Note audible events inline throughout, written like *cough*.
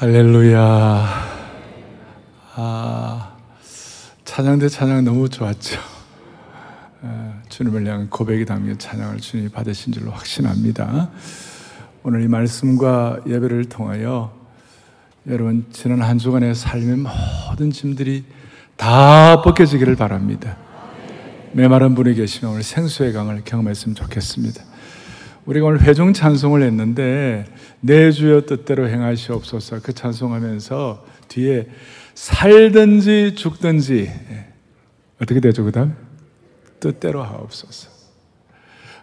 할렐루야. 아, 찬양 대 찬양 너무 좋았죠. 아, 주님을 향한 고백이 담긴 찬양을 주님이 받으신 줄로 확신합니다. 오늘 이 말씀과 예배를 통하여 여러분 지난 한 주간의 삶의 모든 짐들이 다 벗겨지기를 바랍니다. 메마른 분이 계시면 오늘 생수의 강을 경험했으면 좋겠습니다. 우리가 오늘 회중 찬송을 했는데 내 주여 뜻대로 행하시옵소서 그 찬송하면서 뒤에 살든지 죽든지 예. 어떻게 되죠 그다음 뜻대로 하옵소서.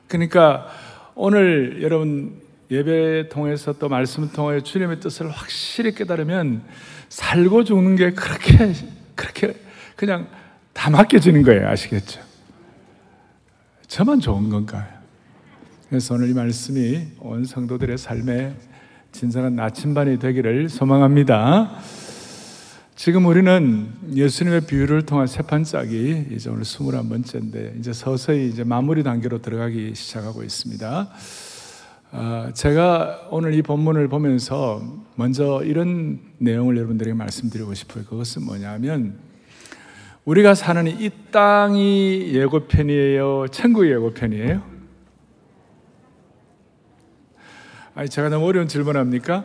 그러니까 오늘 여러분 예배 통해서 또 말씀 통해 주님의 뜻을 확실히 깨달으면 살고 죽는 게 그렇게 그렇게 그냥 다 맡겨지는 거예요 아시겠죠? 저만 좋은 건가요? 그래서 오늘 이 말씀이 온 성도들의 삶에 진정한 나침반이 되기를 소망합니다. 지금 우리는 예수님의 비유를 통한 세 판짝이 이제 오늘 21번째인데 이제 서서히 이제 마무리 단계로 들어가기 시작하고 있습니다. 아, 제가 오늘 이 본문을 보면서 먼저 이런 내용을 여러분들에게 말씀드리고 싶어요. 그것은 뭐냐면 우리가 사는 이 땅이 예고편이에요? 천국이 예고편이에요? 아니, 제가 너무 어려운 질문 합니까?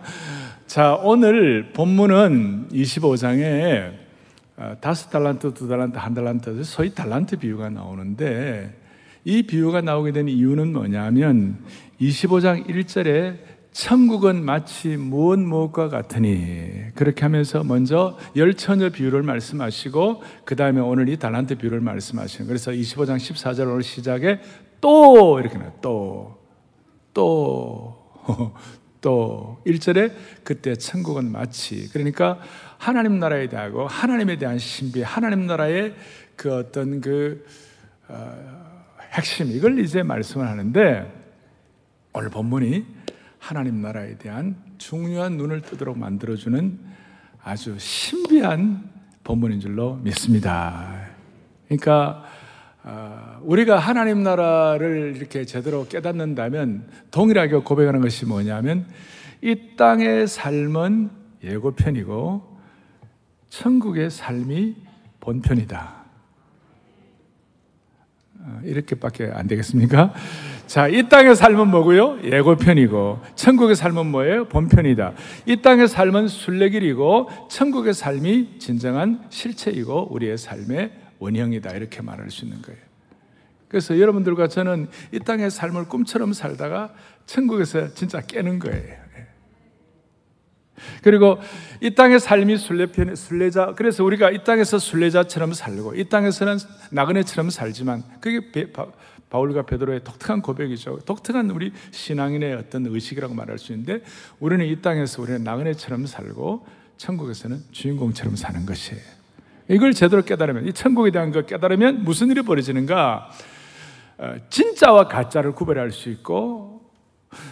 자, 오늘 본문은 25장에 아, 다섯 달란트, 두 달란트, 한 달란트, 소위 달란트 비유가 나오는데 이 비유가 나오게 된 이유는 뭐냐면 25장 1절에 천국은 마치 무엇 무엇과 같으니 그렇게 하면서 먼저 열처녀 비유를 말씀하시고 그 다음에 오늘 이 달란트 비유를 말씀하시는 그래서 25장 14절 오늘 시작에 또 이렇게 나요 또또 *laughs* 또 1절에 그때 천국은 마치 그러니까 하나님 나라에 대하고 하나님에 대한 신비, 하나님 나라의 그 어떤 그 어, 핵심 이걸 이제 말씀을 하는데 오늘 본문이 하나님 나라에 대한 중요한 눈을 뜨도록 만들어주는 아주 신비한 본문인 줄로 믿습니다. 그러니까 아, 우리가 하나님 나라를 이렇게 제대로 깨닫는다면 동일하게 고백하는 것이 뭐냐면 이 땅의 삶은 예고편이고 천국의 삶이 본편이다. 아, 이렇게밖에 안 되겠습니까? 자, 이 땅의 삶은 뭐고요? 예고편이고, 천국의 삶은 뭐예요? 본편이다. 이 땅의 삶은 순례길이고, 천국의 삶이 진정한 실체이고, 우리의 삶의 원형이다 이렇게 말할 수 있는 거예요. 그래서 여러분들과 저는 이 땅의 삶을 꿈처럼 살다가 천국에서 진짜 깨는 거예요. 예. 그리고 이 땅의 삶이 순례편 순례자 그래서 우리가 이 땅에서 순례자처럼 살고 이 땅에서는 나그네처럼 살지만 그게 바울과 베드로의 독특한 고백이죠. 독특한 우리 신앙인의 어떤 의식이라고 말할 수 있는데 우리는 이 땅에서 우리는 나그네처럼 살고 천국에서는 주인공처럼 사는 것이에요. 이걸 제대로 깨달으면, 이 천국에 대한 걸 깨달으면 무슨 일이 벌어지는가? 어, 진짜와 가짜를 구별할 수 있고,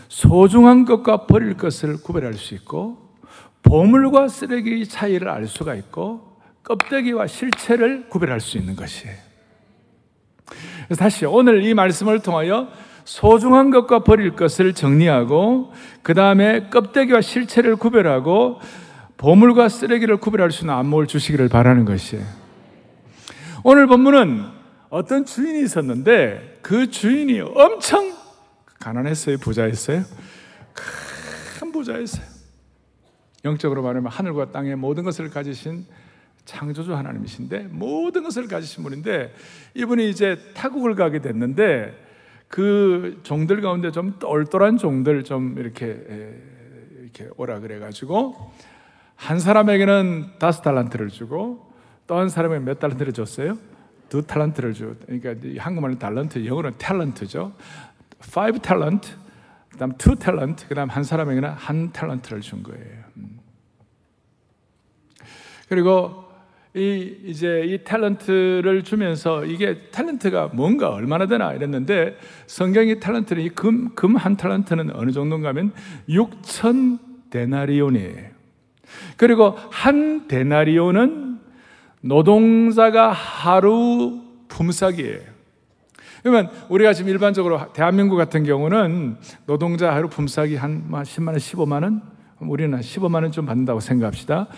소중한 것과 버릴 것을 구별할 수 있고, 보물과 쓰레기의 차이를 알 수가 있고, 껍데기와 실체를 구별할 수 있는 것이에요. 다시 오늘 이 말씀을 통하여 소중한 것과 버릴 것을 정리하고, 그 다음에 껍데기와 실체를 구별하고, 보물과 쓰레기를 구별할 수 있는 안목을 주시기를 바라는 것이에요. 오늘 본문은 어떤 주인이 있었는데 그 주인이 엄청 가난했어요, 부자였어요? 큰 부자였어요. 영적으로 말하면 하늘과 땅의 모든 것을 가지신 창조주 하나님이신데 모든 것을 가지신 분인데 이분이 이제 타국을 가게 됐는데 그 종들 가운데 좀 똘똘한 종들 좀 이렇게 이렇게 오라 그래 가지고 한 사람에게는 다섯 달란트를 주고 또 한 사람에게 몇 달란트를 줬어요? 두 달란트를 주. 그러니까 한국말은 달란트, 영어는 탤런트죠. five talent, 그다음 two talent, 그다음 한 사람에게는 한 탤런트를 준 거예요. 음. 그리고 이 이제 이 탤런트를 주면서 이게 탤런트가 뭔가 얼마나 되나 이랬는데 성경이 탤런트는 이금 금 한 탤런트는 어느 정도인가면 6천 데나리온이에요. 그리고 한 데나리오는 노동자가 하루 품삯이에요. 그러면 우리가 지금 일반적으로 대한민국 같은 경우는 노동자 하루 품삯이 한 10만 원, 15만 원, 우리는 15만 원 좀 받는다고 생각합시다.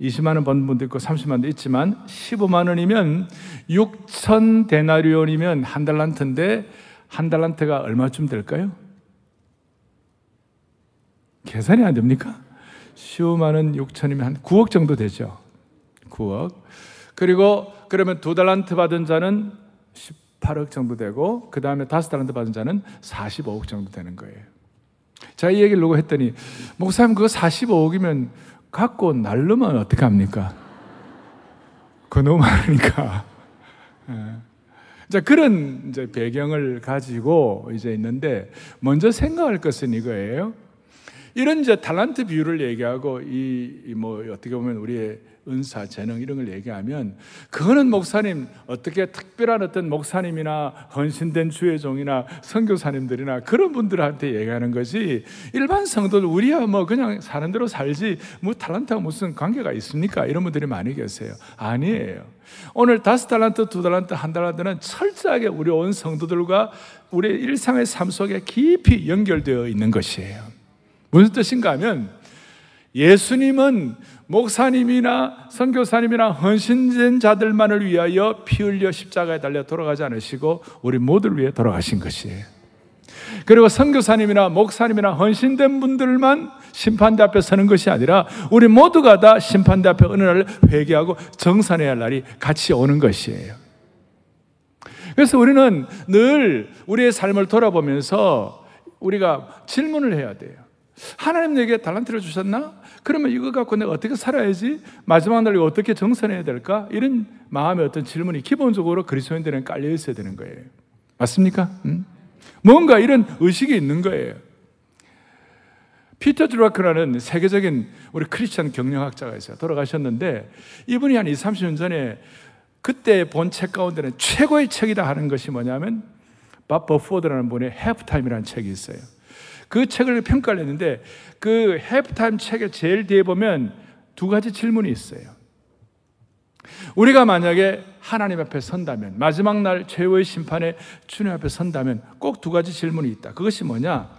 20만 원 버는 분도 있고 30만 원도 있지만 15만 원이면 6천 데나리온이면 한 달란트인데 한 달란트가 얼마쯤 될까요? 계산이 안 됩니까? 15만 원 6천이면 한 9억 정도 되죠. 9억. 그리고 그러면 두 달란트 받은 자는 18억 정도 되고 그 다음에 다섯 달란트 받은 자는 45억 정도 되는 거예요. 자, 이 얘기를 누구 했더니 목사님 그거 45억이면 갖고 날르면 어떻게 합니까? 그 너무 많으니까. 예. 자, 그런 이제 배경을 가지고 이제 있는데 먼저 생각할 것은 이거예요. 이런 이제 탈란트 비율을 얘기하고 이 뭐 어떻게 보면 우리의 은사, 재능 이런 걸 얘기하면 그거는 목사님 어떻게 특별한 어떤 목사님이나 헌신된 주의 종이나 선교사님들이나 그런 분들한테 얘기하는 거지 일반 성도들 우리야 뭐 그냥 사는 대로 살지 뭐 탈란트가 무슨 관계가 있습니까? 이런 분들이 많이 계세요. 아니에요. 오늘 다섯 달란트, 두 달란트, 한 달란트는 철저하게 우리 온 성도들과 우리 일상의 삶 속에 깊이 연결되어 있는 것이에요. 무슨 뜻인가 하면 예수님은 목사님이나 선교사님이나 헌신된 자들만을 위하여 피 흘려 십자가에 달려 돌아가지 않으시고 우리 모두를 위해 돌아가신 것이에요. 그리고 선교사님이나 목사님이나 헌신된 분들만 심판대 앞에 서는 것이 아니라 우리 모두가 다 심판대 앞에 어느 날 회개하고 정산해야 할 날이 같이 오는 것이에요. 그래서 우리는 늘 우리의 삶을 돌아보면서 우리가 질문을 해야 돼요. 하나님 내게 달란트를 주셨나? 그러면 이거 갖고 내가 어떻게 살아야지? 마지막 날 어떻게 정선해야 될까? 이런 마음의 어떤 질문이 기본적으로 그리스도인들은 깔려 있어야 되는 거예요. 맞습니까? 음? 뭔가 이런 의식이 있는 거예요. 피터 드라크라는 세계적인 우리 크리스천 경영학자가 있어요. 돌아가셨는데 이분이 한 20, 30년 전에 그때 본 책 가운데는 최고의 책이다 하는 것이 뭐냐면 밥 버포드라는 분의 해프타임이라는 책이 있어요. 그 책을 평가를 했는데 그 해프타임 책의 제일 뒤에 보면 두 가지 질문이 있어요. 우리가 만약에 하나님 앞에 선다면 마지막 날 최후의 심판에 주님 앞에 선다면 꼭 두 가지 질문이 있다. 그것이 뭐냐?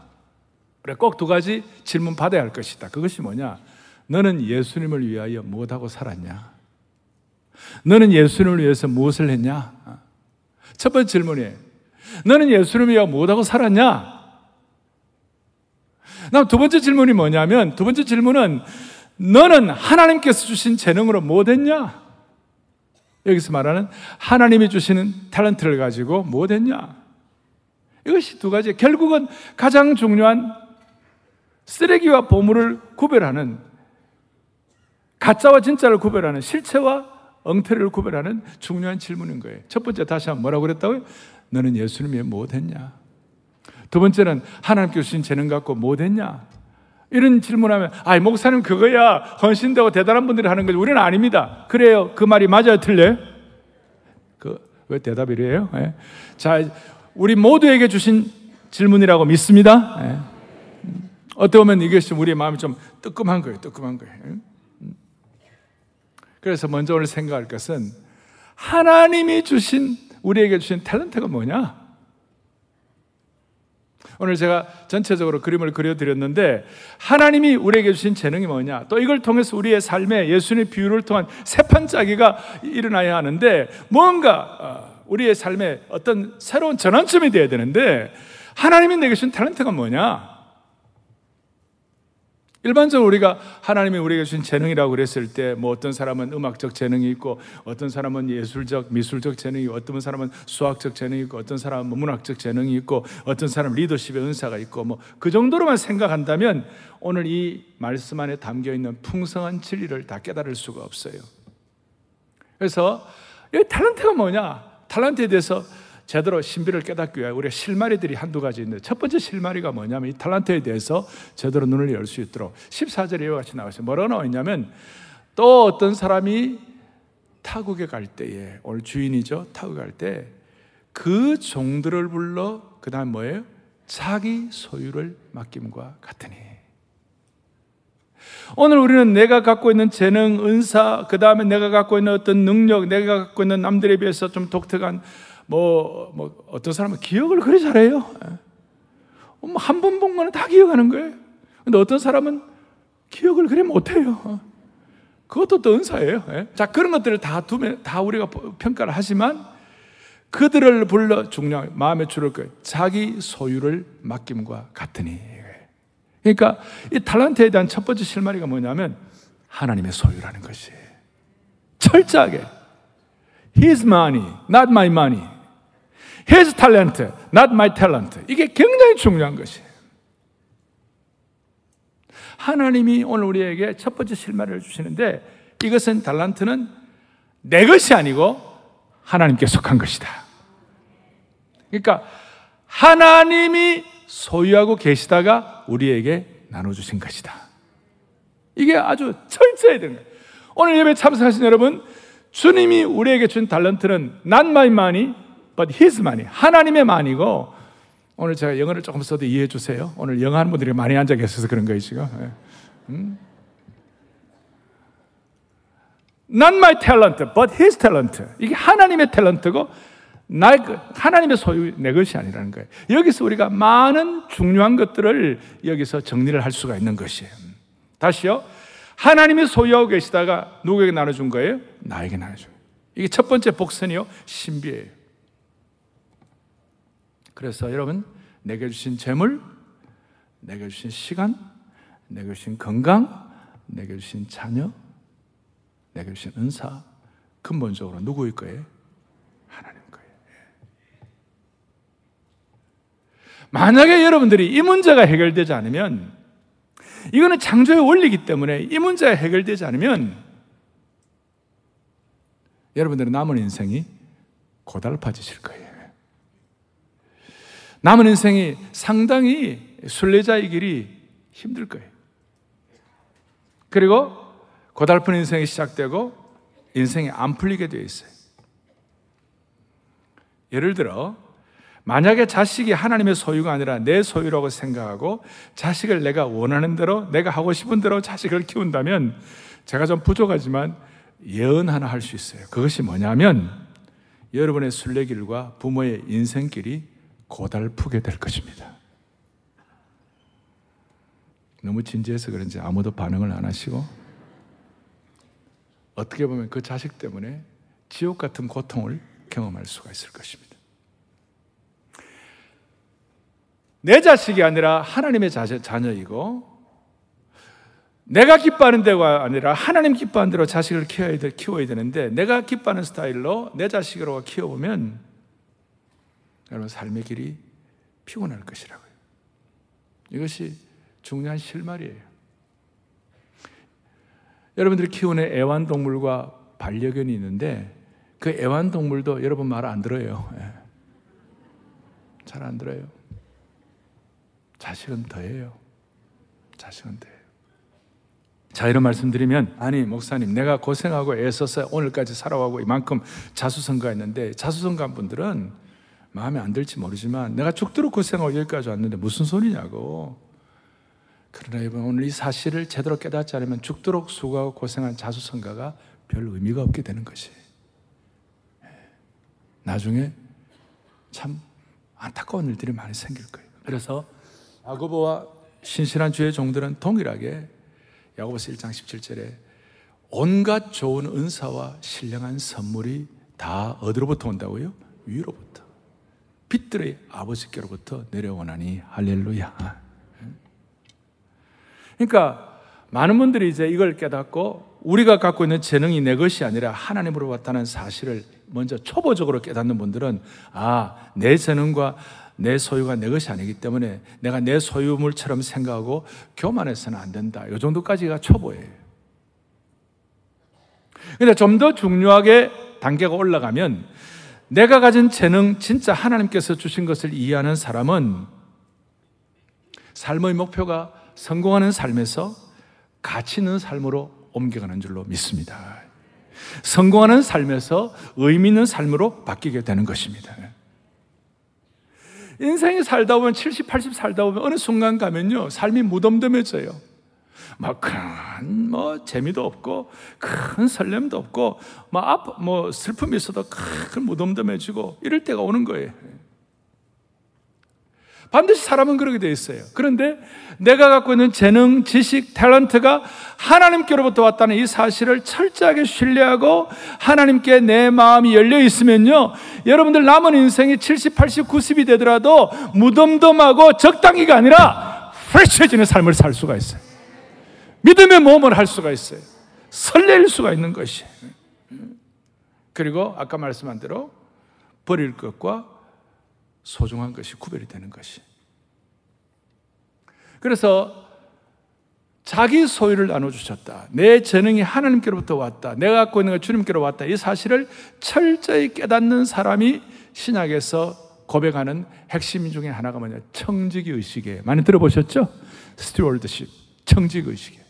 그래 꼭 두 가지 질문 받아야 할 것이다. 그것이 뭐냐? 너는 예수님을 위하여 무엇하고 살았냐? 너는 예수님을 위해서 무엇을 했냐? 첫 번째 질문이에요. 너는 예수님을 위하여 무엇하고 살았냐? 두 번째 질문이 뭐냐면, 두 번째 질문은, 너는 하나님께서 주신 재능으로 뭐 됐냐? 여기서 말하는 하나님이 주시는 탤런트를 가지고 뭐 됐냐? 이것이 두 가지. 결국은 가장 중요한 쓰레기와 보물을 구별하는 가짜와 진짜를 구별하는 실체와 엉터리를 구별하는 중요한 질문인 거예요. 첫 번째 다시 한번 뭐라고 그랬다고요? 너는 예수님이 뭐 됐냐? 두 번째는 하나님께 주신 재능 갖고 뭐 됐냐? 이런 질문하면, 아, 목사님 그거야 헌신되고 대단한 분들이 하는 거지. 우리는 아닙니다. 그래요. 그 말이 맞아요, 틀려요? 그, 왜 대답이 래요 네. 자, 우리 모두에게 주신 질문이라고 믿습니다. 네. 어떻게 보면 이것이 우리의 마음이 좀 뜨끔한 거예요, 뜨끔한 거예요. 그래서 먼저 오늘 생각할 것은 하나님이 주신, 우리에게 주신 탤런트가 뭐냐? 오늘 제가 전체적으로 그림을 그려드렸는데 하나님이 우리에게 주신 재능이 뭐냐? 또 이걸 통해서 우리의 삶에 예수님의 비유를 통한 세판짜기가 일어나야 하는데 뭔가 어, 우리의 삶에 어떤 새로운 전환점이 되어야 되는데 하나님이 내게 주신 탤런트가 뭐냐 일반적으로 우리가 하나님이 우리에게 주신 재능이라고 그랬을 때 뭐 어떤 사람은 음악적 재능이 있고 어떤 사람은 예술적 미술적 재능이 있고 어떤 사람은 수학적 재능이 있고 어떤 사람은 뭐 문학적 재능이 있고 어떤 사람은 리더십의 은사가 있고 뭐 그 정도로만 생각한다면 오늘 이 말씀 안에 담겨 있는 풍성한 진리를 다 깨달을 수가 없어요. 그래서 이 탤런트가 뭐냐? 탤런트에 대해서 제대로 신비를 깨닫기 위해 우리가 실마리들이 한두 가지 있는데 첫 번째 실마리가 뭐냐면 이 탈란트에 대해서 제대로 눈을 열 수 있도록 14절에 이와 같이 나와 있어요. 뭐라고 나와 있냐면 또 어떤 사람이 타국에 갈 때에 오늘 주인이죠. 타국에 갈때 그 종들을 불러 그다음 뭐예요? 자기 소유를 맡김과 같으니 오늘 우리는 내가 갖고 있는 재능, 은사, 그 다음에 내가 갖고 있는 어떤 능력, 내가 갖고 있는 남들에 비해서 좀 독특한 뭐, 뭐 어떤 사람은 기억을 그리 잘해요. 예. 뭐 한 번 본 거는 다 기억하는 거예요. 근데 어떤 사람은 기억을 그래 못해요. 그것도 또 은사예요. 예? 자, 그런 것들을 다 두면, 다 우리가 평가를 하지만 그들을 불러 중량, 마음에 주를 것, 자기 소유를 맡김과 같으니. 그러니까 이 탈란트에 대한 첫 번째 실마리가 뭐냐면 하나님의 소유라는 것이. 철저하게. His money, not my money. His talent, not my talent. 이게 굉장히 중요한 것이에요. 하나님이 오늘 우리에게 첫 번째 실마리를 주시는데 이것은 달란트는 내 것이 아니고 하나님께 속한 것이다. 그러니까 하나님이 소유하고 계시다가 우리에게 나눠주신 것이다. 이게 아주 철저해야 되는 거예요. 오늘 예배 참석하신 여러분, 주님이 우리에게 준 달란트는 not my money, but his money. 하나님의 만이고 오늘 제가 영어를 조금 써도 이해해 주세요. 오늘 영어 하는 분들이 많이 앉아 계셔서 그런 거예요, 지금. 예. 음? Not my talent, but his talent. 이게 하나님의 탤런트고 나의 그, 하나님의 소유 내 것이 아니라는 거예요. 여기서 우리가 많은 중요한 것들을 여기서 정리를 할 수가 있는 것이에요. 다시요. 하나님이 소유하고 계시다가 누구에게 나눠준 거예요? 나에게 나눠준 거예요. 이게 첫 번째 복선이요. 신비예요. 그래서 여러분, 내게 주신 재물, 내게 주신 시간, 내게 주신 건강, 내게 주신 자녀, 내게 주신 은사, 근본적으로 누구일 거예요? 하나님 거예요. 예. 만약에 여러분들이 이 문제가 해결되지 않으면, 이거는 창조의 원리이기 때문에 이 문제가 해결되지 않으면, 여러분들의 남은 인생이 고달파지실 거예요. 남은 인생이 상당히 순례자의 길이 힘들 거예요. 그리고 고달픈 인생이 시작되고 인생이 안 풀리게 되어 있어요. 예를 들어, 만약에 자식이 하나님의 소유가 아니라 내 소유라고 생각하고 자식을 내가 원하는 대로, 내가 하고 싶은 대로 자식을 키운다면 제가 좀 부족하지만 예언 하나 할 수 있어요. 그것이 뭐냐면 여러분의 순례길과 부모의 인생길이 고달프게 될 것입니다. 너무 진지해서 그런지 아무도 반응을 안 하시고 어떻게 보면 그 자식 때문에 지옥 같은 고통을 경험할 수가 있을 것입니다. 내 자식이 아니라 하나님의 자녀이고 내가 기뻐하는 데가 아니라 하나님 기뻐하는 대로 자식을 키워야, 키워야 되는데 내가 기뻐하는 스타일로 내 자식으로 키워보면 여러분 삶의 길이 피곤할 것이라고요. 이것이 중요한 실말이에요. 여러분들이 키우는 애완동물과 반려견이 있는데 그 애완동물도 여러분 말 안 들어요. 예. 잘안 들어요. 자식은 더해요. 자식은 더해요. 자, 이런 말씀드리면, 아니, 목사님, 내가 고생하고 애써서 오늘까지 살아가고 이만큼 자수성가했는데, 자수성가한 분들은 마음에 안 들지 모르지만 내가 죽도록 고생하고 여기까지 왔는데 무슨 소리냐고. 그러나 여러분 오늘 이 사실을 제대로 깨닫지 않으면 죽도록 수고하고 고생한 자수성가가 별 의미가 없게 되는 것이. 예. 나중에 참 안타까운 일들이 많이 생길 거예요. 그래서 야고보와 신실한 주의 종들은 동일하게 야고보서 1장 17절에 온갖 좋은 은사와 신령한 선물이 다 어디로부터 온다고요? 위로부터. 빛들의 아버지께로부터 내려오나니 할렐루야. 그러니까 많은 분들이 이제 이걸 깨닫고 우리가 갖고 있는 재능이 내 것이 아니라 하나님으로 왔다는 사실을 먼저 초보적으로 깨닫는 분들은 아, 내 재능과 내 소유가 내 것이 아니기 때문에 내가 내 소유물처럼 생각하고 교만해서는 안 된다. 이 정도까지가 초보예요. 근데 좀 더 중요하게 단계가 올라가면 내가 가진 재능, 진짜 하나님께서 주신 것을 이해하는 사람은 삶의 목표가 성공하는 삶에서 가치 있는 삶으로 옮겨가는 줄로 믿습니다. 성공하는 삶에서 의미 있는 삶으로 바뀌게 되는 것입니다. 인생이 살다 보면 70, 80 살다 보면 어느 순간 가면요, 삶이 무덤덤해져요. 막큰 뭐 재미도 없고 큰 설렘도 없고 뭐아뭐 슬픔이 있어도 큰 무덤덤해지고 이럴 때가 오는 거예요. 반드시 사람은 그러게 돼 있어요. 그런데 내가 갖고 있는 재능, 지식, 탤런트가 하나님께로부터 왔다는 이 사실을 철저하게 신뢰하고 하나님께 내 마음이 열려 있으면요. 여러분들 남은 인생이 70, 80, 90이 되더라도 무덤덤하고 적당히가 아니라 프레시해지는 삶을 살 수가 있어요. 믿음의 모험을 할 수가 있어요. 설레일 수가 있는 것이. 그리고 아까 말씀한 대로 버릴 것과 소중한 것이 구별이 되는 것이. 그래서 자기 소유를 나눠주셨다. 내 재능이 하나님께로부터 왔다. 내가 갖고 있는 것 주님께로 왔다. 이 사실을 철저히 깨닫는 사람이 신약에서 고백하는 핵심 중에 하나가 뭐냐? 청지기 의식이에요. 많이 들어보셨죠? Stewardship. 청지기 의식이에요.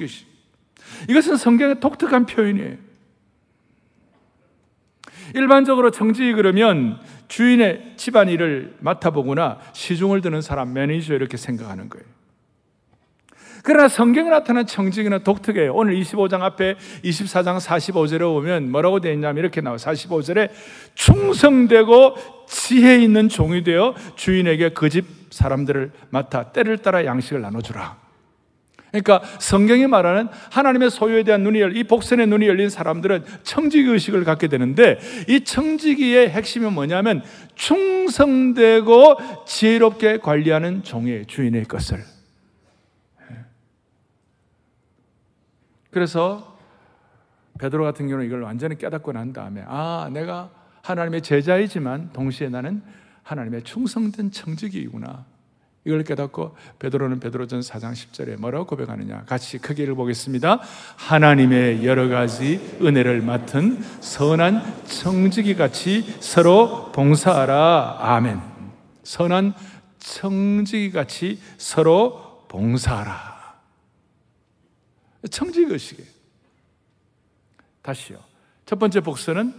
의식. 이것은 성경의 독특한 표현이에요. 일반적으로 청지기 그러면 주인의 집안 일을 맡아보거나 시중을 드는 사람, 매니저 이렇게 생각하는 거예요. 그러나 성경에 나타난 청직은 독특해요. 오늘 25장 앞에 24장 45절에 보면 뭐라고 되어 있냐면 이렇게 나와요. 45절에 충성되고 지혜 있는 종이 되어 주인에게 그 집 사람들을 맡아 때를 따라 양식을 나눠주라. 그러니까 성경이 말하는 하나님의 소유에 대한 눈이 열, 이 복선의 눈이 열린 사람들은 청지기 의식을 갖게 되는데 이 청지기의 핵심이 뭐냐면 충성되고 지혜롭게 관리하는 종의 주인의 것을. 그래서 베드로 같은 경우는 이걸 완전히 깨닫고 난 다음에 아, 내가 하나님의 제자이지만 동시에 나는 하나님의 충성된 청지기이구나. 이걸 깨닫고 베드로는 베드로전 4장 10절에 뭐라고 고백하느냐? 같이 크게 읽어보겠습니다. 하나님의 여러 가지 은혜를 맡은 선한 청지기 같이 서로 봉사하라. 아멘. 선한 청지기 같이 서로 봉사하라. 청지기 의식이에요. 다시요. 첫 번째 복수는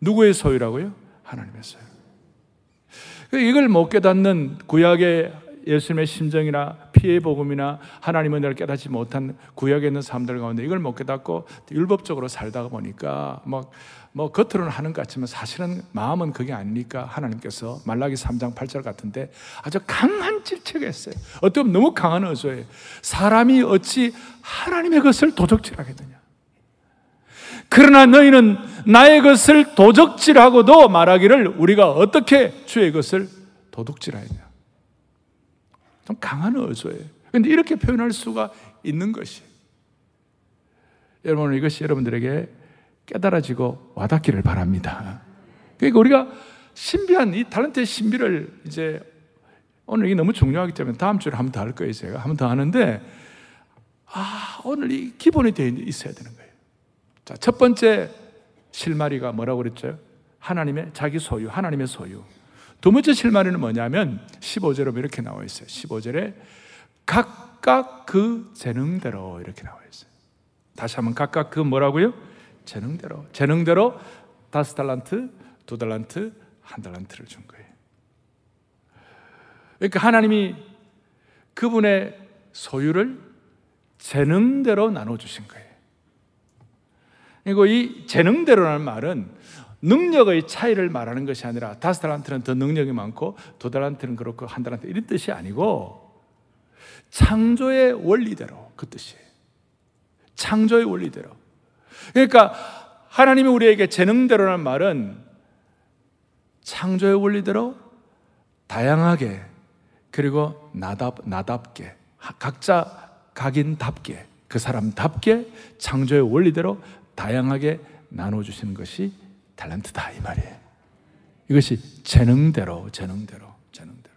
누구의 소유라고요? 하나님의 소유. 이걸 못 깨닫는 구약의 예수님의 심정이나 피해 복음이나 하나님의 은혜를 깨닫지 못한 구역에 있는 사람들 가운데 이걸 못 깨닫고 율법적으로 살다가 보니까 뭐, 뭐 겉으로는 하는 것 같지만 사실은 마음은 그게 아니니까 하나님께서 말라기 3장 8절 같은데 아주 강한 질책을 했어요. 어떻게 보면 너무 강한 어조예요. 사람이 어찌 하나님의 것을 도적질하겠느냐. 그러나 너희는 나의 것을 도적질하고도 말하기를 우리가 어떻게 주의 것을 도둑질하였냐. 좀 강한 어조예요. 그런데 이렇게 표현할 수가 있는 것이. 여러분, 이것이 여러분들에게 깨달아지고 와닿기를 바랍니다. 그러니까 우리가 신비한 이 탤런트의 신비를 이제 오늘 이게 너무 중요하기 때문에 다음 주에 한 번 더 할 거예요, 제가. 한 번 더 하는데, 아, 오늘 이 기본이 되어 있어야 되는 거예요. 자, 첫 번째 실마리가 뭐라고 그랬죠? 하나님의 자기 소유, 하나님의 소유. 두 번째 실마리는 뭐냐면 15절에 이렇게 나와 있어요. 15절에 각각 그 재능대로 이렇게 나와 있어요. 다시 한번 각각 그 뭐라고요? 재능대로. 재능대로 다섯 달란트, 두 달란트, 한 달란트를 준 거예요. 그러니까 하나님이 그분의 소유를 재능대로 나눠주신 거예요. 그리고 이 재능대로라는 말은 능력의 차이를 말하는 것이 아니라 다섯 달란트는 더 능력이 많고 두 달란트는 그렇고 한 달란트 이런 뜻이 아니고 창조의 원리대로 그 뜻이에요. 창조의 원리대로. 그러니까 하나님이 우리에게 재능대로라는 말은 창조의 원리대로 다양하게 그리고 나답 나답게 각자 각인답게 그 사람답게 창조의 원리대로 다양하게 나눠 주시는 것이 탤런트다 이 말이에요. 이것이 재능대로 재능대로 재능대로.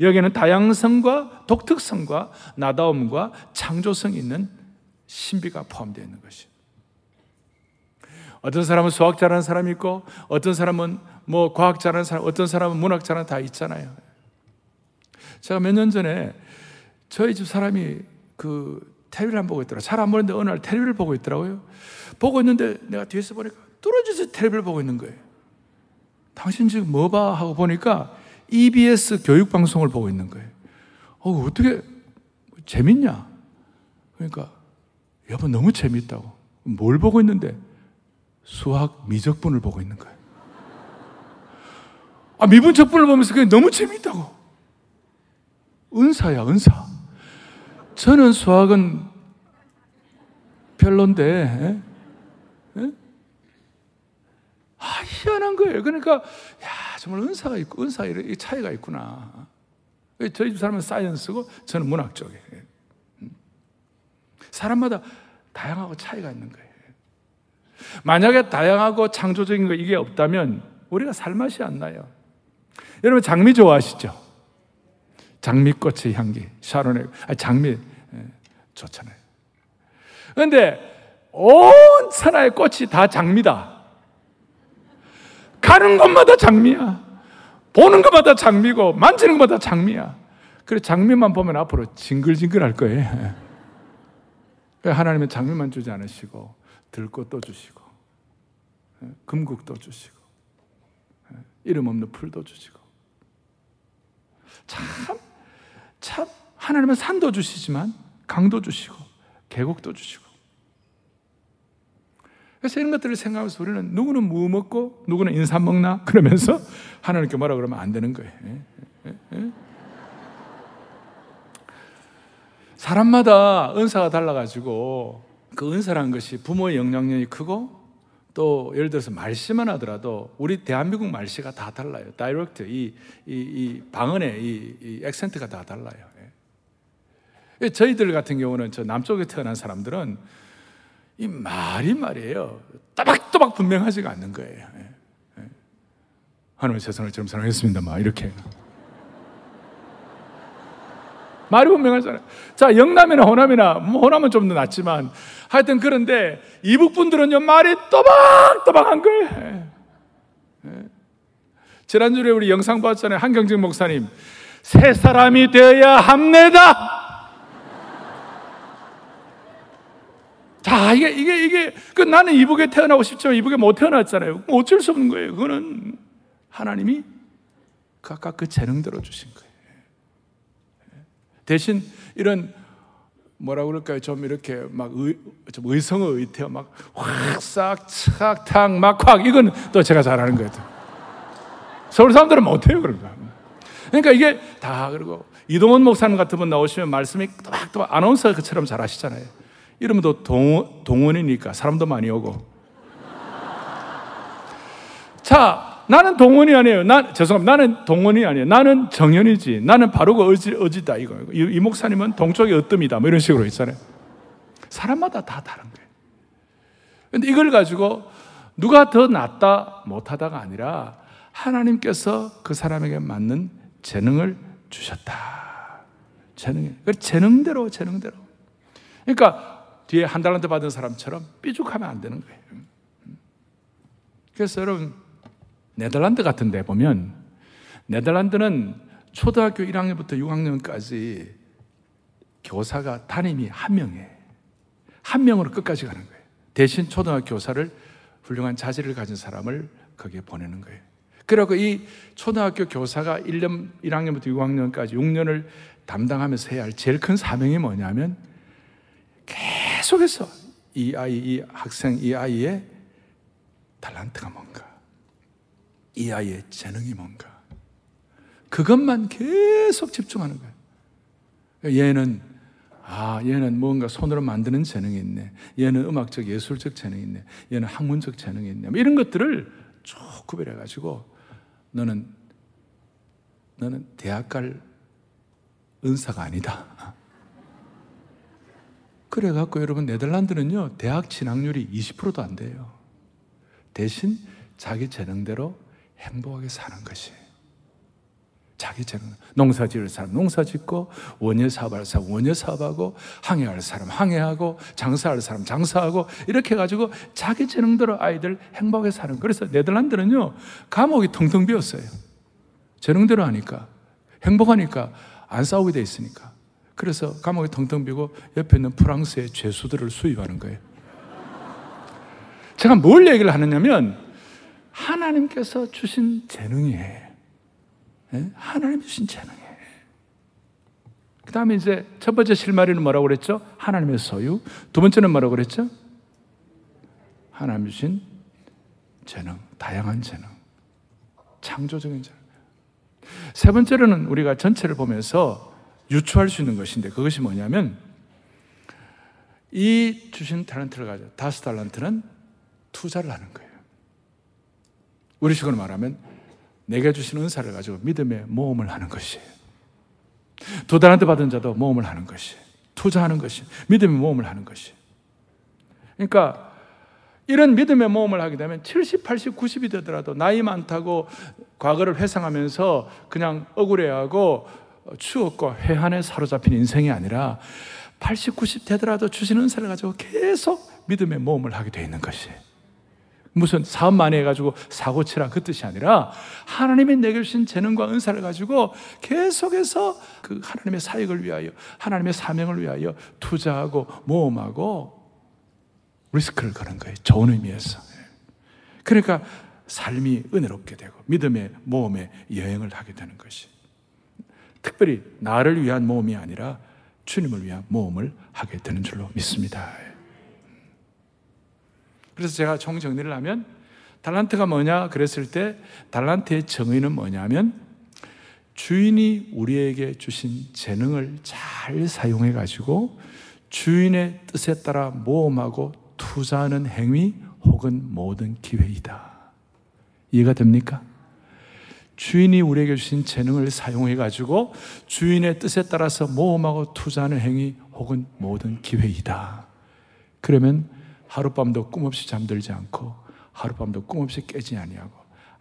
여기는 다양성과 독특성과 나다움과 창조성이 있는 신비가 포함되어 있는 것이. 어떤 사람은 수학 잘하는 사람이 있고 어떤 사람은 뭐 과학 잘하는 사람, 어떤 사람은 문학 잘하는 다 있잖아요. 제가 몇 년 전에 저희 집 사람이 그 텔레비를 안 보고 있더라고요. 잘안 보는데 어느 날 텔레비를 보고 있더라고요. 보고 있는데 내가 뒤에서 보니까 뚫어져서 텔레비를 보고 있는 거예요. 당신 지금 뭐 봐? 하고 보니까 EBS 교육방송을 보고 있는 거예요. 어, 어떻게, 재밌냐? 그러니까, 여보, 너무 재밌다고. 뭘 보고 있는데? 수학 미적분을 보고 있는 거예요. 아, 미분척분을 보면서 그게 너무 재밌다고. 은사야, 은사. 저는 수학은 별론데, 에? 에? 아, 희한한 거예요. 그러니까, 야, 정말 은사가 있고, 은사 이 차이가 있구나. 저희 집 사람은 사이언스고, 저는 문학 쪽에. 음. 사람마다 다양하고 차이가 있는 거예요. 만약에 다양하고 창조적인 거 이게 없다면 우리가 살 맛이 안 나요. 여러분 장미 좋아하시죠? 장미꽃의 향기, 샤론의 아 장미 예, 좋잖아요. 그런데 온 천하의 꽃이 다 장미다. 가는 곳마다 장미야. 보는 것마다 장미고 만지는 것마다 장미야. 그래 장미만 보면 앞으로 징글징글할 거예요. 하나님은 장미만 주지 않으시고 들꽃도 주시고 예, 금국도 주시고 예, 이름 없는 풀도 주시고 참, 참 하나님은 산도 주시지만 강도 주시고 계곡도 주시고 그래서 이런 것들을 생각하면서 우리는 누구는 무 먹고 누구는 인삼 먹나 *laughs* 그러면서 하나님께 뭐라 그러면 안 되는 거예요. 예, 사람마다 은사가 달라가지고 그 은사라는 것이 부모의 영향력이 크고 또 예를 들어서 말씨만 하더라도 우리 대한민국 말씨가 다 달라요. 다이렉트 이, 이, 이 방언의 이, 이 액센트가 다 달라요. 예. 저희들 같은 경우는 저 남쪽에 태어난 사람들은 이 말이 말이에요. 따박따박 분명하지가 않는 거예요. 예. 예. 하나님 세상을 좀 사랑했습니다. 막 이렇게. 말이 분명하잖아요. 자, 영남이나 호남이나, 뭐 호남은 좀 더 낫지만, 하여튼 그런데, 이북분들은요, 말이 또박또박한 거예요. 예. 예. 지난주에 우리 영상 봤잖아요. 한경직 목사님. 새 사람이 되어야 합니다! 자, 이게, 이게, 이게, 그 나는 이북에 태어나고 싶지만 이북에 못 태어났잖아요. 어쩔 수 없는 거예요. 그거는 하나님이 각각 그 재능대로 주신 거예요. 대신 이런 뭐라 그럴까요? 좀 이렇게 막 의, 좀 의성어 의태어 막 확 싹 착탕 막확 이건 또 제가 잘하는 거예요. 서울 사람들은 못해요 그런 거. 그러니까 이게 다 그리고 이동원 목사님 같은 분 나오시면 말씀이 또박또박 아나운서처럼 잘하시잖아요. 이러면 또 동, 동원이니까 사람도 많이 오고. 자, 나는 동원이 아니에요. 나, 죄송합니다. 나는 동원이 아니에요. 나는 정연이지. 나는 바로가 어지, 어지다. 이거. 이, 이 목사님은 동쪽의 어뜸이다. 뭐 이런 식으로 있잖아요. 사람마다 다 다른 거예요. 근데 이걸 가지고 누가 더 낫다 못하다가 아니라 하나님께서 그 사람에게 맞는 재능을 주셨다. 재능. 그 재능대로, 재능대로. 그러니까 뒤에 한 달란트 받은 사람처럼 삐죽하면 안 되는 거예요. 그래서 여러분, 네덜란드 같은 데 보면 네덜란드는 초등학교 1학년부터 6학년까지 교사가 담임이 한 명이에요. 한 명으로 끝까지 가는 거예요. 대신 초등학교 교사를 훌륭한 자질을 가진 사람을 거기에 보내는 거예요. 그리고 이 초등학교 교사가 1년, 1학년부터 6학년까지 6년을 담당하면서 해야 할 제일 큰 사명이 뭐냐면 계속해서 이 아이, 이 학생, 이 아이의 달란트가 뭔가, 이 아이의 재능이 뭔가. 그것만 계속 집중하는 거예요. 얘는, 아, 얘는 뭔가 손으로 만드는 재능이 있네. 얘는 음악적, 예술적 재능이 있네. 얘는 학문적 재능이 있네. 뭐 이런 것들을 쭉 구별해 가지고 너는, 너는 대학 갈 은사가 아니다. 그래갖고 여러분, 네덜란드는요, 대학 진학률이 20%도 안 돼요. 대신 자기 재능대로 행복하게 사는 것이 자기 재능. 농사 지을 사람 농사 짓고, 원예 사업할 사람 원예 사업하고, 항해할 사람 항해하고, 장사할 사람 장사하고, 이렇게 해가지고 자기 재능대로 아이들 행복하게 사는. 그래서 네덜란드는요, 감옥이 텅텅 비었어요. 재능대로 하니까. 행복하니까 안 싸우게 돼 있으니까. 그래서 감옥이 텅텅 비고 옆에 있는 프랑스의 죄수들을 수입하는 거예요. 제가 뭘 얘기를 하느냐면, 하나님께서 주신 재능이에요. 네? 하나님 주신 재능이에요. 그 다음에 이제 첫 번째 실마리는 뭐라고 그랬죠? 하나님의 소유. 두 번째는 뭐라고 그랬죠? 하나님 주신 재능, 다양한 재능, 창조적인 재능. 세 번째로는 우리가 전체를 보면서 유추할 수 있는 것인데 그것이 뭐냐면 이 주신 탤런트를 가지고 다섯 달란트는 투자를 하는 거예요. 우리 식으로 말하면 내게 주신 은사를 가지고 믿음의 모험을 하는 것이에요. 두 달한테 받은 자도 모험을 하는 것이 투자하는 것이 믿음의 모험을 하는 것이 그러니까 이런 믿음의 모험을 하게 되면 70, 80, 90이 되더라도 나이 많다고 과거를 회상하면서 그냥 억울해하고 추억과 회한에 사로잡힌 인생이 아니라 80, 90 되더라도 주시는 은사를 가지고 계속 믿음의 모험을 하게 되어 있는 것이에요. 무슨 사업 많이 해가지고 사고 치라 그 뜻이 아니라 하나님이 내게 주신 재능과 은사를 가지고 계속해서 그 하나님의 사역을 위하여 하나님의 사명을 위하여 투자하고 모험하고 리스크를 거는 거예요. 좋은 의미에서. 그러니까 삶이 은혜롭게 되고 믿음의 모험의 여행을 하게 되는 것이. 특별히 나를 위한 모험이 아니라 주님을 위한 모험을 하게 되는 줄로 믿습니다. 그래서 제가 총정리를 하면 달란트가 뭐냐 그랬을 때 달란트의 정의는 뭐냐면 주인이 우리에게 주신 재능을 잘 사용해 가지고 주인의 뜻에 따라 모험하고 투자하는 행위 혹은 모든 기회이다. 이해가 됩니까? 주인이 우리에게 주신 재능을 사용해 가지고 주인의 뜻에 따라서 모험하고 투자하는 행위 혹은 모든 기회이다. 그러면 하룻밤도 꿈없이 잠들지 않고 하룻밤도 꿈없이 깨지 아니하고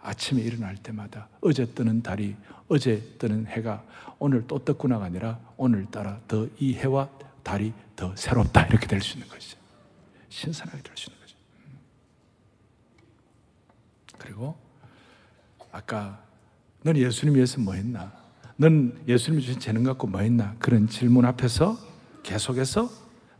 아침에 일어날 때마다 어제 뜨는 달이 어제 뜨는 해가 오늘 또 떴구나가 아니라 오늘따라 더 이 해와 달이 더 새롭다 이렇게 될 수 있는 것이죠. 신선하게 될 수 있는 거죠. 그리고 아까 넌 예수님 위해서 뭐 했나? 넌 예수님이 주신 재능 갖고 뭐 했나? 그런 질문 앞에서 계속해서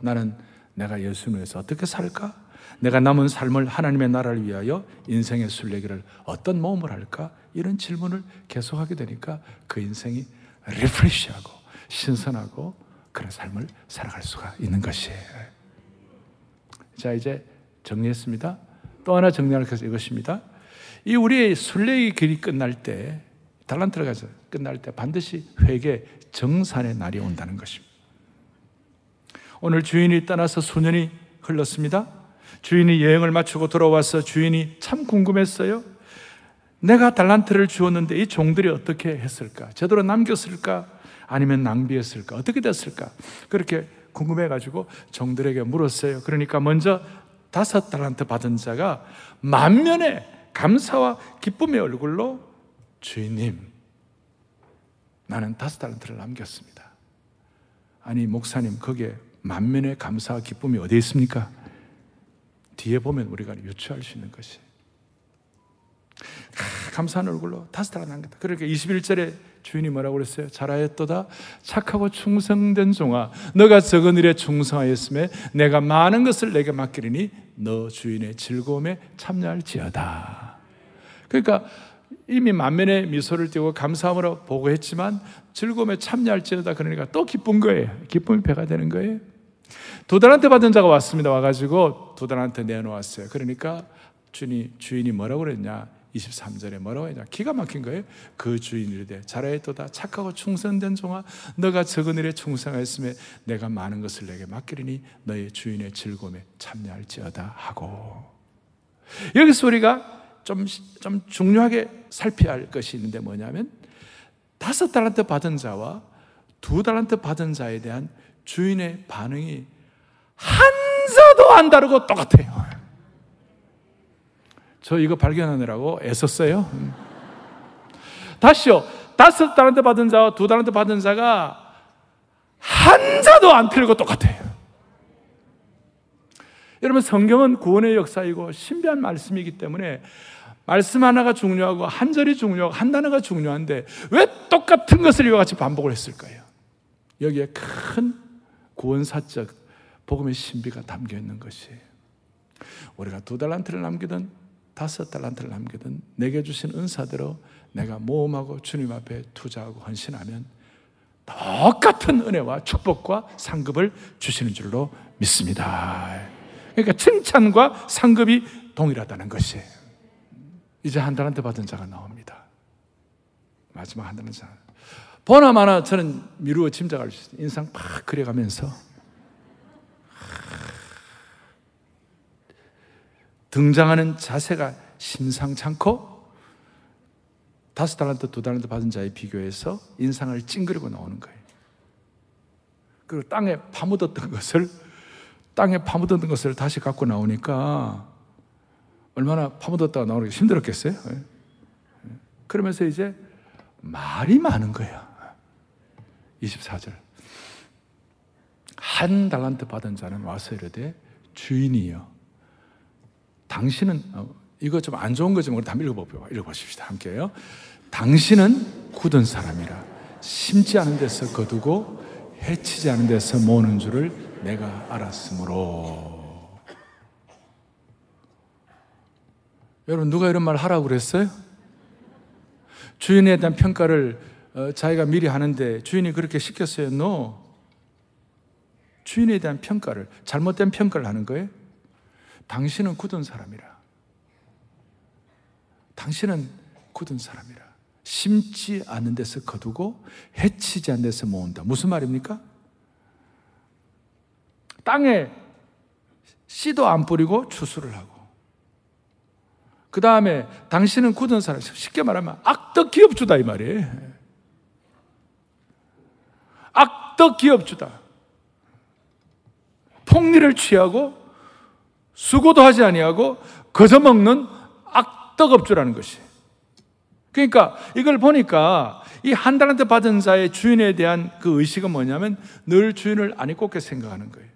나는 내가 예수님 위해서 어떻게 살까? 내가 남은 삶을 하나님의 나라를 위하여 인생의 순례기를 어떤 모험을 할까? 이런 질문을 계속하게 되니까 그 인생이 리프레시하고 신선하고 그런 삶을 살아갈 수가 있는 것이에요. 자, 이제 정리했습니다. 또 하나 정리할 것은 이것입니다. 이 우리의 순례의 길이 끝날 때, 달란트를 가서 끝날 때 반드시 회개 정산의 날이 온다는 것입니다. 오늘 주인이 떠나서 수년이 흘렀습니다. 주인이 여행을 마치고 돌아와서 주인이 참 궁금했어요. 내가 달란트를 주었는데 이 종들이 어떻게 했을까? 제대로 남겼을까? 아니면 낭비했을까? 어떻게 됐을까? 그렇게 궁금해가지고 종들에게 물었어요. 그러니까 먼저 다섯 달란트 받은 자가 만면의 감사와 기쁨의 얼굴로 주인님, 나는 다섯 달란트를 남겼습니다. 아니, 목사님, 거기에 만면의 감사와 기쁨이 어디에 있습니까? 뒤에 보면 우리가 유추할 수 있는 것이. 감사한 얼굴로 다섯 달을 남겼다. 그러니까 21절에 주인이 뭐라고 그랬어요? 잘하였도다. 착하고 충성된 종아. 너가 적은 일에 충성하였음에 내가 많은 것을 내게 맡기리니 너 주인의 즐거움에 참여할지어다. 그러니까 이미 만면의 미소를 띄고 감사함으로 보고했지만 즐거움에 참여할지어다. 그러니까 또 기쁜 거예요. 기쁨이 배가 되는 거예요. 두 달한테 받은 자가 왔습니다. 와가지고 두 달한테 내놓았어요. 그러니까 주인이, 주인이 뭐라고 그랬냐? 23절에 뭐라고 했냐? 기가 막힌 거예요. 그 주인이 이르되 잘하였도다 착하고 충성된 종아 너가 적은 일에 충성하였음에 내가 많은 것을 내게 맡기리니 너의 주인의 즐거움에 참여할지어다 하고 여기서 우리가 좀, 좀 중요하게 살펴야 할 것이 있는데 뭐냐면 다섯 달란트 받은 자와 두 달란트 받은 자에 대한 주인의 반응이 한자도 안 다르고 똑같아요. 저 이거 발견하느라고 애썼어요. 음. 다시요. 다섯 달한테 받은 자와 두 달한테 받은 자가 한자도 안 틀리고 똑같아요. 여러분 성경은 구원의 역사이고 신비한 말씀이기 때문에 말씀 하나가 중요하고 한 절이 중요하고 한 단어가 중요한데 왜 똑같은 것을 이와 같이 반복을 했을까요? 여기에 큰 구원사적 복음의 신비가 담겨 있는 것이에요. 우리가 두 달란트를 남기든 다섯 달란트를 남기든 내게 주신 은사대로 내가 모험하고 주님 앞에 투자하고 헌신하면 똑같은 은혜와 축복과 상급을 주시는 줄로 믿습니다. 그러니까 칭찬과 상급이 동일하다는 것이에요. 이제 한 달한테 받은 자가 나옵니다. 마지막 한 달란트 보나 마나 저는 미루어 짐작할 수 있어요. 인상 팍 그려가면서 등장하는 자세가 심상찮고 다섯 달란트, 두 달란트 받은 자에 비교해서 인상을 찡그리고 나오는 거예요. 그리고 땅에 파묻었던 것을 땅에 파묻었던 것을 다시 갖고 나오니까 얼마나 파묻었다가 나오기 힘들었겠어요? 예. 그러면서 이제 말이 많은 거야. 24절. 한 달란트 받은 자는 와서 이르되 주인이여 당신은 어, 이거 좀 안 좋은 거지만 우리 다 읽어보고 읽어보십시다 함께요. 당신은 굳은 사람이라 심지 않은 데서 거두고 해치지 않은 데서 모으는 줄을 내가 알았으므로. 여러분 누가 이런 말 하라고 그랬어요? 주인에 대한 평가를 어, 자기가 미리 하는데 주인이 그렇게 시켰어요? No. 주인에 대한 평가를 잘못된 평가를 하는 거예요. 당신은 굳은 사람이라. 당신은 굳은 사람이라. 심지 않는 데서 거두고 해치지 않는 데서 모은다. 무슨 말입니까? 땅에 씨도 안 뿌리고 추수를 하고 그 다음에 당신은 굳은 사람 쉽게 말하면 악덕 기업주다 이 말이에요. 악덕 기업주다. 폭리를 취하고 수고도 하지 아니하고 거저 먹는 악덕업주라는 것이. 그러니까 이걸 보니까 이 한 달한테 받은 자의 주인에 대한 그 의식은 뭐냐면 늘 주인을 아니 꼽게 생각하는 거예요.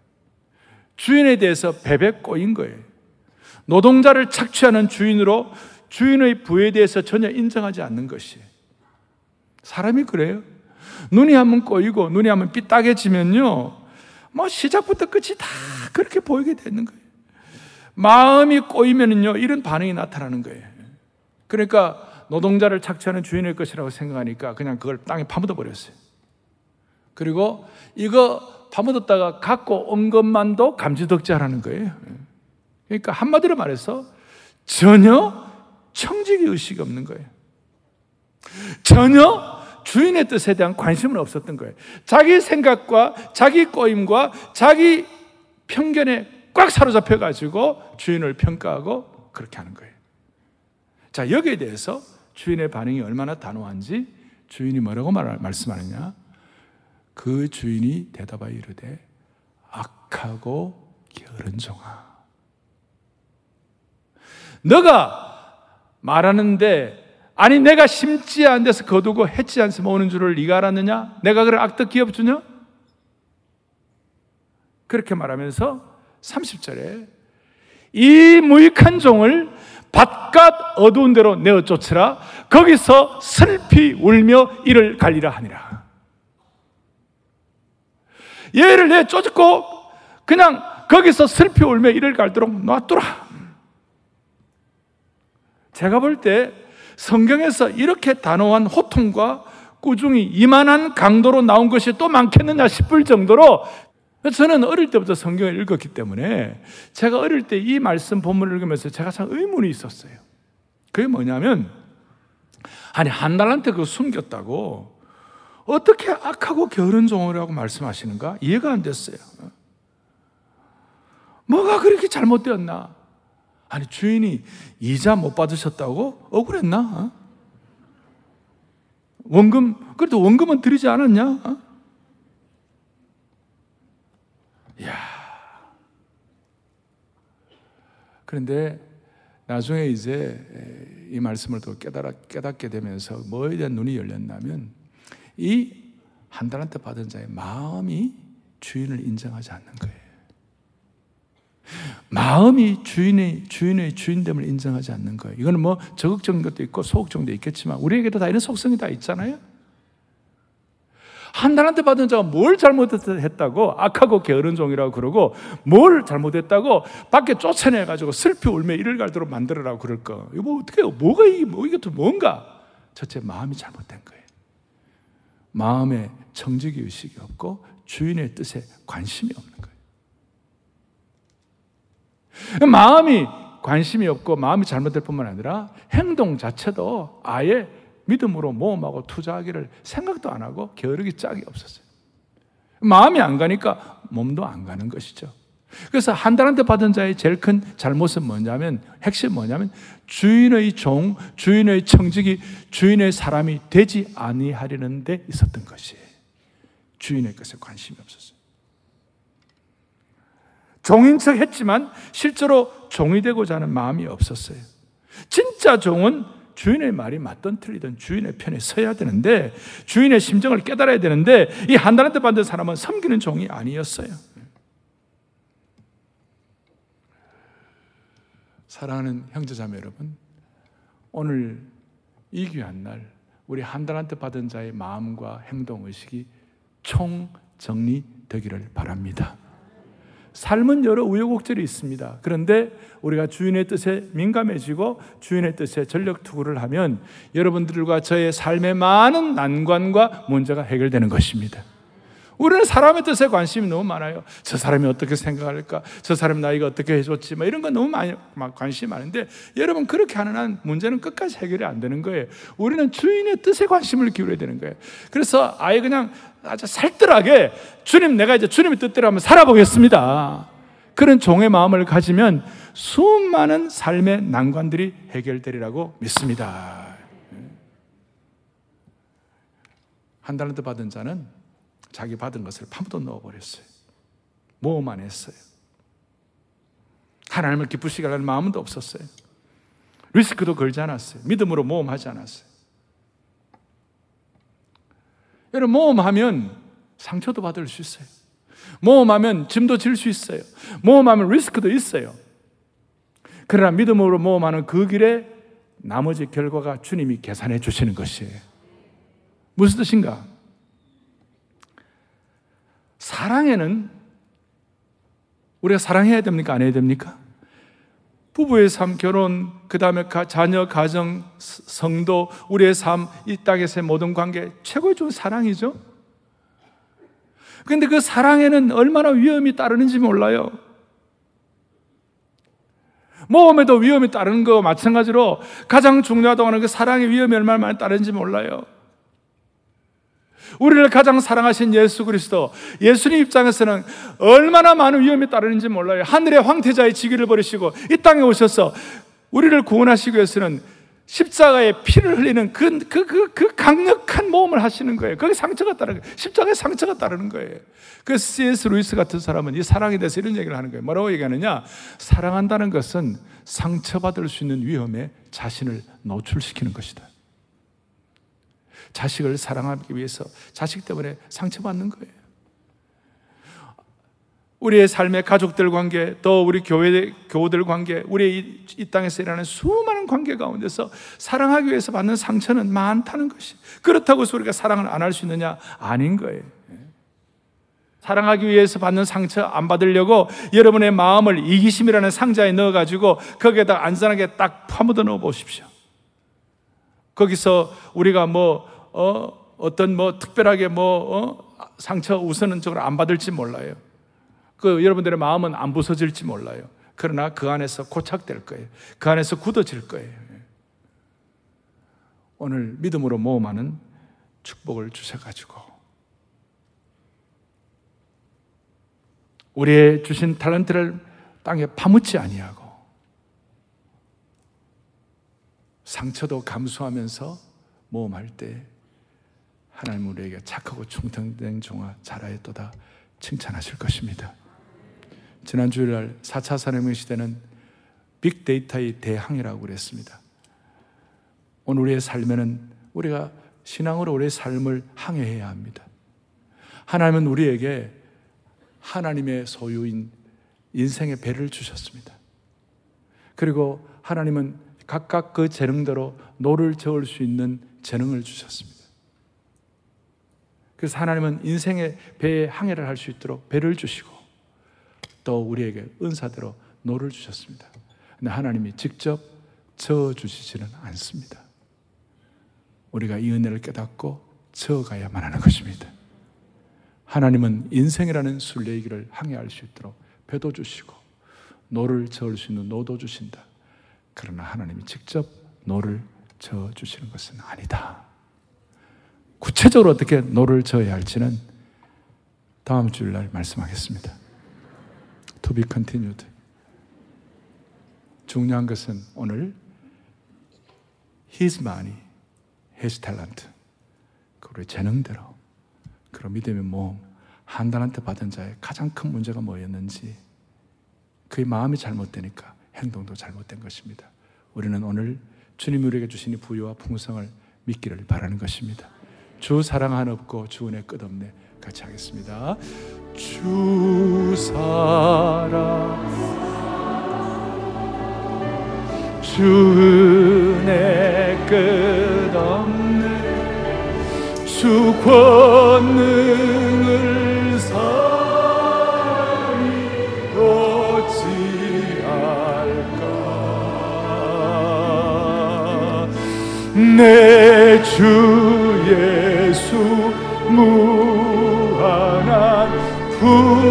주인에 대해서 베베 꼬인 거예요. 노동자를 착취하는 주인으로 주인의 부에 대해서 전혀 인정하지 않는 것이. 사람이 그래요. 눈이 한번 꼬이고 눈이 한번 삐딱해지면요. 뭐 시작부터 끝이 다 그렇게 보이게 되는 거예요. 마음이 꼬이면은요, 이런 반응이 나타나는 거예요. 그러니까 노동자를 착취하는 주인의 것이라고 생각하니까 그냥 그걸 땅에 파묻어 버렸어요. 그리고 이거 파묻었다가 갖고 온 것만도 감지덕지하라는 거예요. 그러니까 한마디로 말해서 전혀 청지기 의식이 없는 거예요. 전혀 주인의 뜻에 대한 관심은 없었던 거예요. 자기 생각과 자기 꼬임과 자기 편견에 꽉 사로잡혀 가지고 주인을 평가하고 그렇게 하는 거예요. 자, 여기에 대해서 주인의 반응이 얼마나 단호한지 주인이 뭐라고 말, 말씀하느냐? 그 주인이 대답하여 이르되 악하고 게으른 종아. 너가 말하는데 아니 내가 심지 않은 데서 거두고 해치 않으 모으는 줄을 네가 알았느냐? 내가 그래 악덕 기업 주냐? 그렇게 말하면서 30절에 이 무익한 종을 바깥 어두운 데로 내어 쫓으라 거기서 슬피 울며 이를 갈리라 하니라 얘를 내 쫓고 그냥 거기서 슬피 울며 이를 갈도록 놔두라 제가 볼 때 성경에서 이렇게 단호한 호통과 꾸중이 이만한 강도로 나온 것이 또 많겠느냐 싶을 정도로 저는 어릴 때부터 성경을 읽었기 때문에 제가 어릴 때 이 말씀 본문을 읽으면서 제가 참 의문이 있었어요. 그게 뭐냐면, 아니, 한 달한테 그 숨겼다고 어떻게 악하고 게으른 종이라고 말씀하시는가? 이해가 안 됐어요. 뭐가 그렇게 잘못되었나? 아니, 주인이 이자 못 받으셨다고? 억울했나? 어? 원금, 그래도 원금은 드리지 않았냐? 어? 야 그런데 나중에 이제 이 말씀을 또 깨달아, 깨닫게 되면서 뭐에 대한 눈이 열렸냐면 이 한 달한테 받은 자의 마음이 주인을 인정하지 않는 거예요. 마음이 주인의 주인의 주인됨을 인정하지 않는 거예요. 이거는 뭐 적극적인 것도 있고 소극적인 것도 있겠지만 우리에게도 다 이런 속성이 다 있잖아요. 한 달한테 받은 자가 뭘 잘못했다고 악하고 게으른 종이라고 그러고 뭘 잘못했다고 밖에 쫓아내 가지고 슬피 울며 이를 갈도록 만들어라고 그럴 거. 이거 뭐 어떻게? 뭐가 이게 뭐또 뭔가? 첫째 마음이 잘못된 거예요. 마음에 정직의 의식이 없고 주인의 뜻에 관심이 없는 거예요. 마음이 관심이 없고 마음이 잘못될 뿐만 아니라 행동 자체도 아예 믿음으로 모험하고 투자하기를 생각도 안 하고 게으르기 짝이 없었어요. 마음이 안 가니까 몸도 안 가는 것이죠. 그래서 한 달한테 받은 자의 제일 큰 잘못은 뭐냐면 핵심 뭐냐면 주인의 종, 주인의 청직이 주인의 사람이 되지 아니하려는 데 있었던 것이에요. 주인의 것에 관심이 없었어요. 종인 척 했지만 실제로 종이 되고자 하는 마음이 없었어요. 진짜 종은 주인의 말이 맞든 틀리든 주인의 편에 서야 되는데 주인의 심정을 깨달아야 되는데 이 한 달한테 받은 사람은 섬기는 종이 아니었어요. 사랑하는 형제자매 여러분, 오늘 이 귀한 날 우리 한 달한테 받은 자의 마음과 행동 의식이 총 정리되기를 바랍니다. 삶은 여러 우여곡절이 있습니다. 그런데 우리가 주인의 뜻에 민감해지고 주인의 뜻에 전력 투구를 하면 여러분들과 저의 삶의 많은 난관과 문제가 해결되는 것입니다. 우리는 사람의 뜻에 관심이 너무 많아요. 저 사람이 어떻게 생각할까? 저 사람 나이가 어떻게 해줬지? 뭐 이런 거 너무 많이 관심이 많은데 여러분 그렇게 하는 한 문제는 끝까지 해결이 안 되는 거예요. 우리는 주인의 뜻에 관심을 기울여야 되는 거예요. 그래서 아예 그냥 아주 살뜰하게 주님 내가 이제 주님의 뜻대로 한번 살아보겠습니다. 그런 종의 마음을 가지면 수많은 삶의 난관들이 해결되리라고 믿습니다. 한 달란트 받은 자는 자기 받은 것을 파묻어 넣어버렸어요. 모험만 했어요. 하나님을 기쁘시게 하는 마음도 없었어요. 리스크도 걸지 않았어요. 믿음으로 모험하지 않았어요. 여러분, 모험하면 상처도 받을 수 있어요. 모험하면 짐도 질 수 있어요. 모험하면 리스크도 있어요. 그러나 믿음으로 모험하는 그 길에 나머지 결과가 주님이 계산해 주시는 것이에요. 무슨 뜻인가? 사랑에는 우리가 사랑해야 됩니까? 안 해야 됩니까? 부부의 삶, 결혼, 그 다음에 자녀, 가정, 성도, 우리의 삶, 이 땅에서의 모든 관계, 최고의 좋은 사랑이죠? 근데 그 사랑에는 얼마나 위험이 따르는지 몰라요. 모험에도 위험이 따르는 거 마찬가지로 가장 중요하다고 하는 그 사랑의 위험이 얼마나 많이 따르는지 몰라요. 우리를 가장 사랑하신 예수 그리스도, 예수님 입장에서는 얼마나 많은 위험이 따르는지 몰라요. 하늘의 황태자의 지기를 버리시고 이 땅에 오셔서 우리를 구원하시기 위해서는 십자가에 피를 흘리는 그, 그, 그, 그 강력한 모험을 하시는 거예요. 거기 상처가 따르는 거예요. 십자가에 상처가 따르는 거예요. 그 C.S. 루이스 같은 사람은 이 사랑에 대해서 이런 얘기를 하는 거예요. 뭐라고 얘기하느냐? 사랑한다는 것은 상처받을 수 있는 위험에 자신을 노출시키는 것이다. 자식을 사랑하기 위해서 자식 때문에 상처받는 거예요. 우리의 삶의 가족들 관계, 또 우리 교회 교우들 관계, 우리 이, 이 땅에서 일하는 수많은 관계 가운데서 사랑하기 위해서 받는 상처는 많다는 것이. 그렇다고 해서 우리가 사랑을 안 할 수 있느냐? 아닌 거예요. 사랑하기 위해서 받는 상처 안 받으려고 여러분의 마음을 이기심이라는 상자에 넣어가지고 거기에다 안전하게 딱 파묻어 넣어 보십시오. 거기서 우리가 뭐 어, 어떤 뭐 특별하게 뭐 어? 상처 우선은 적으로 안 받을지 몰라요. 그 여러분들의 마음은 안 부서질지 몰라요. 그러나 그 안에서 고착될 거예요. 그 안에서 굳어질 거예요. 오늘 믿음으로 모험하는 축복을 주셔가지고 우리의 주신 탤런트를 땅에 파묻지 아니하고 상처도 감수하면서 모험할 때 하나님 우리에게 착하고 충성된 종아 자라였도다 칭찬하실 것입니다. 지난 주일날 4차 산업의 시대는 빅데이터의 대항해라고 그랬습니다. 오늘 우리의 삶에는 우리가 신앙으로 우리의 삶을 항해해야 합니다. 하나님은 우리에게 하나님의 소유인 인생의 배를 주셨습니다. 그리고 하나님은 각각 그 재능대로 노를 저을 수 있는 재능을 주셨습니다. 그래서 하나님은 인생의 배에 항해를 할 수 있도록 배를 주시고 또 우리에게 은사대로 노를 주셨습니다. 근데 하나님이 직접 저어 주시지는 않습니다. 우리가 이 은혜를 깨닫고 저어가야만 하는 것입니다. 하나님은 인생이라는 순례길을 항해할 수 있도록 배도 주시고 노를 저을 수 있는 노도 주신다. 그러나 하나님이 직접 노를 저 주시는 것은 아니다. 구체적으로 어떻게 노를 저어야 할지는 다음 주일날 말씀하겠습니다. To be continued. 중요한 것은 오늘 His money, His talent. 그리고 재능대로. 그리고 믿음의 모험. 한 달란트 받은 자의 가장 큰 문제가 뭐였는지 그의 마음이 잘못되니까 행동도 잘못된 것입니다. 우리는 오늘 주님이 우리에게 주신 이 부유와 풍성을 믿기를 바라는 것입니다. 주 사랑 하나 없고 주 은혜 끝없네. 같이 하겠습니다. 주 사랑 주 은혜 끝없네 주 권능을 사랑이 어찌할까 내주예 수 무한한 풍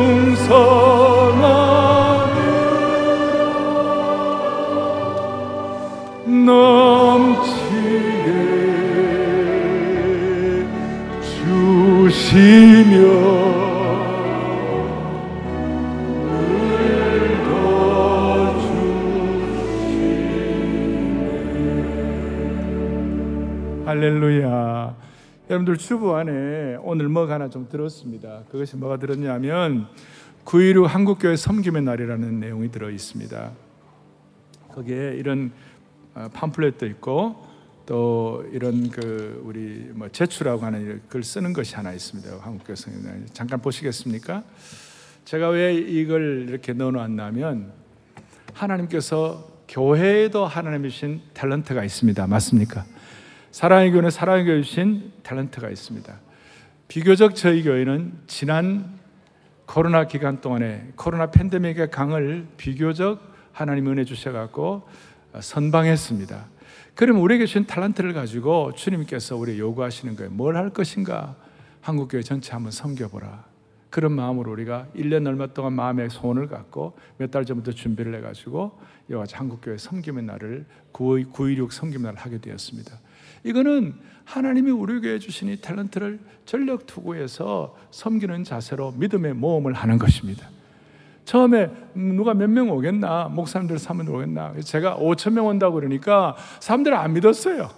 여러분들 주부 안에 오늘 뭐가 하나 좀 들었습니다 그것이 뭐가 들었냐면 9.16 한국교회 섬김의 날이라는 내용이 들어 있습니다 거기에 이런 어, 팜플렛도 있고 또 이런 그 우리 뭐 제출하고 하는 글 쓰는 것이 하나 있습니다. 한국교회 성경 잠깐 보시겠습니까? 제가 왜 이걸 이렇게 넣어놨냐면 하나님께서 교회에도 하나님이 주신 탤런트가 있습니다. 맞습니까? 사랑의 교회는 사랑의 교회 주신 탤런트가 있습니다. 비교적 저희 교회는 지난 코로나 기간 동안에 코로나 팬데믹의 강을 비교적 하나님 은혜 주셔갖고 선방했습니다. 그럼 우리에게 주신 탤런트를 가지고 주님께서 우리 요구하시는 거예요. 뭘 할 것인가? 한국교회 전체 한번 섬겨보라. 그런 마음으로 우리가 1년 얼마 동안 마음의 소원을 갖고 몇 달 전부터 준비를 해가지고 같이 한국교회 섬김의 날을 9.16 섬김 날을 하게 되었습니다. 이거는 하나님이 우리 교회에 주신 이 탤런트를 전력 투구해서 섬기는 자세로 믿음의 모험을 하는 것입니다. 처음에 누가 몇 명 오겠나? 목사님들 사면 오겠나? 제가 5천 명 온다고 그러니까 사람들이 안 믿었어요.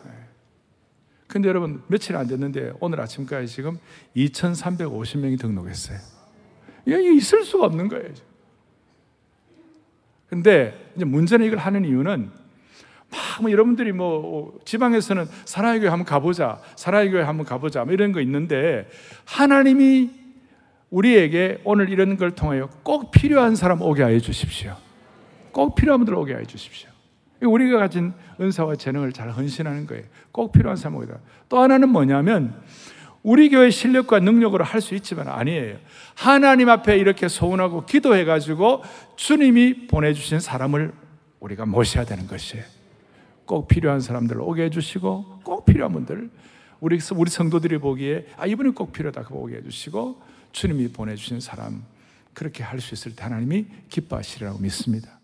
근데 여러분 며칠 안 됐는데 오늘 아침까지 지금 2,350명이 등록했어요. 이게 있을 수가 없는 거예요. 근데 이제 문제는 이걸 하는 이유는 막뭐 여러분들이 뭐 지방에서는 사랑의 교회 한번 가보자, 사랑의 교회 한번 가보자, 뭐 이런 거 있는데 하나님이 우리에게 오늘 이런 걸 통하여 꼭 필요한 사람 오게 하여 주십시오. 꼭 필요한 분들 오게 하여 주십시오. 우리가 가진 은사와 재능을 잘 헌신하는 거예요. 꼭 필요한 사람 오게다. 또 하나는 뭐냐면 우리 교회 실력과 능력으로 할 수 있지만 아니에요. 하나님 앞에 이렇게 소원하고 기도해 가지고 주님이 보내주신 사람을 우리가 모셔야 되는 것이에요. 꼭 필요한 사람들을 오게 해주시고 꼭 필요한 분들 우리 우리 성도들이 보기에 아 이분이 꼭 필요하다 그 오게 해주시고 주님이 보내주신 사람 그렇게 할 수 있을 때 하나님이 기뻐하시리라고 믿습니다.